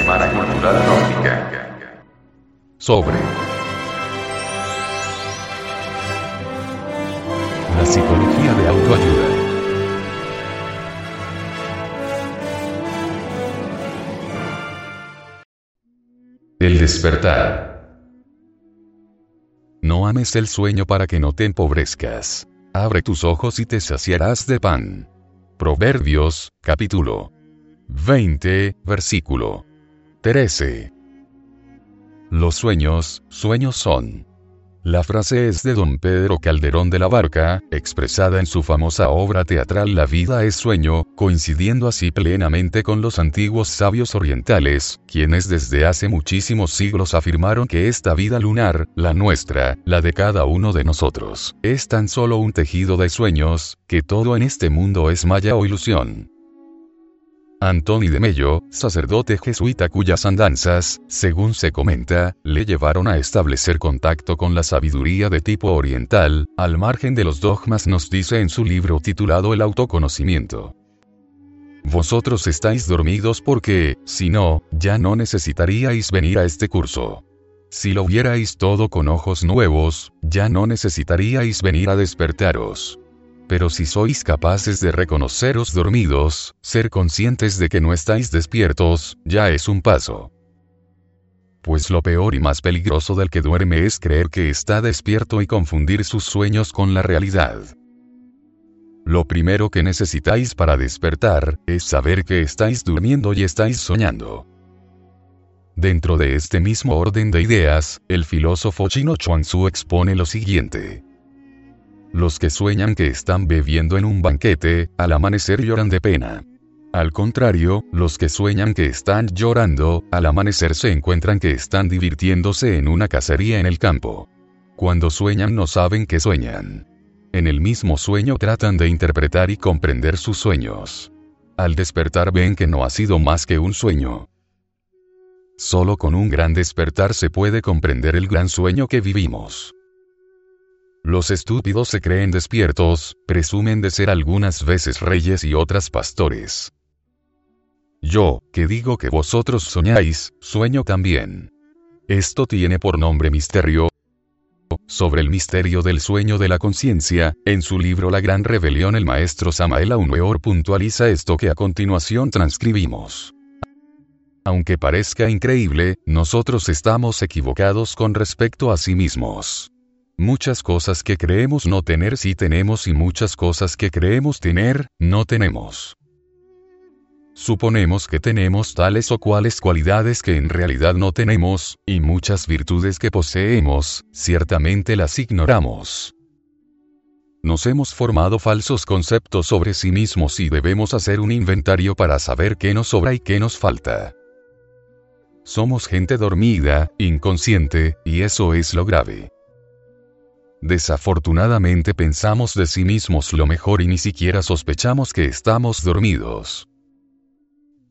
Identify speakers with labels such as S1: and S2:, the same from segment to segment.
S1: Semana Cultural Gnóstica.
S2: Sobre la psicología de autoayuda. El despertar. No ames el sueño para que no te empobrezcas. Abre tus ojos y te saciarás de pan. Proverbios, capítulo 20, versículo 13. Los sueños, sueños son. La frase es de don Pedro Calderón de la Barca, expresada en su famosa obra teatral La vida es sueño, coincidiendo así plenamente con los antiguos sabios orientales, quienes desde hace muchísimos siglos afirmaron que esta vida lunar, la nuestra, la de cada uno de nosotros, es tan solo un tejido de sueños, que todo en este mundo es maya o ilusión. Antoni de Mello, sacerdote jesuita cuyas andanzas, según se comenta, le llevaron a establecer contacto con la sabiduría de tipo oriental, al margen de los dogmas nos dice en su libro titulado El autoconocimiento. Vosotros estáis dormidos porque, si no, ya no necesitaríais venir a este curso. Si lo vierais todo con ojos nuevos, ya no necesitaríais venir a despertaros pero si sois capaces de reconoceros dormidos, ser conscientes de que no estáis despiertos, ya es un paso. Pues lo peor y más peligroso del que duerme es creer que está despierto y confundir sus sueños con la realidad. Lo primero que necesitáis para despertar, es saber que estáis durmiendo y estáis soñando. Dentro de este mismo orden de ideas, el filósofo chino Chuang-Tzu expone lo siguiente. Los que sueñan que están bebiendo en un banquete, al amanecer lloran de pena. Al contrario, los que sueñan que están llorando, al amanecer se encuentran que están divirtiéndose en una cacería en el campo. Cuando sueñan no saben que sueñan. En el mismo sueño tratan de interpretar y comprender sus sueños. Al despertar ven que no ha sido más que un sueño. Solo con un gran despertar se puede comprender el gran sueño que vivimos. Los estúpidos se creen despiertos, presumen de ser algunas veces reyes y otras pastores. Yo, que digo que vosotros soñáis, sueño también. Esto tiene por nombre misterio. Sobre el misterio del sueño de la conciencia, en su libro La Gran Rebelión el maestro Samael Aumeor puntualiza esto que a continuación transcribimos. Aunque parezca increíble, nosotros estamos equivocados con respecto a sí mismos. Muchas cosas que creemos no tener sí tenemos y muchas cosas que creemos tener, no tenemos. Suponemos que tenemos tales o cuales cualidades que en realidad no tenemos, y muchas virtudes que poseemos, ciertamente las ignoramos. Nos hemos formado falsos conceptos sobre sí mismos y debemos hacer un inventario para saber qué nos sobra y qué nos falta. Somos gente dormida, inconsciente, y eso es lo grave. Desafortunadamente pensamos de sí mismos lo mejor y ni siquiera sospechamos que estamos dormidos.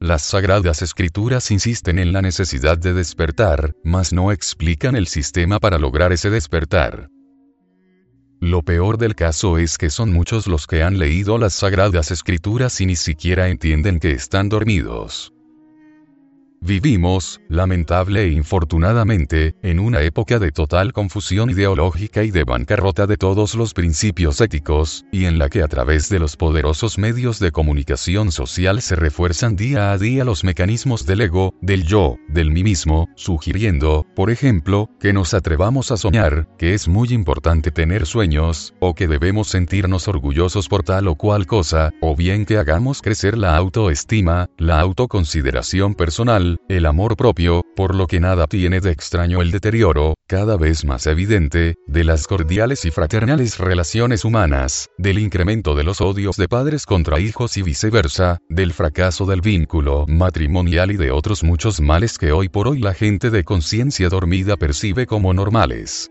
S2: Las sagradas escrituras insisten en la necesidad de despertar, mas no explican el sistema para lograr ese despertar. Lo peor del caso es que son muchos los que han leído las sagradas escrituras y ni siquiera entienden que están dormidos. Vivimos, lamentable e infortunadamente, en una época de total confusión ideológica y de bancarrota de todos los principios éticos, y en la que a través de los poderosos medios de comunicación social se refuerzan día a día los mecanismos del ego, del yo, del mí mismo, sugiriendo, por ejemplo, que nos atrevamos a soñar, que es muy importante tener sueños, o que debemos sentirnos orgullosos por tal o cual cosa, o bien que hagamos crecer la autoestima, la autoconsideración personal, el amor propio, por lo que nada tiene de extraño el deterioro, cada vez más evidente, de las cordiales y fraternales relaciones humanas, del incremento de los odios de padres contra hijos y viceversa, del fracaso del vínculo matrimonial y de otros muchos males que hoy por hoy la gente de conciencia dormida percibe como normales.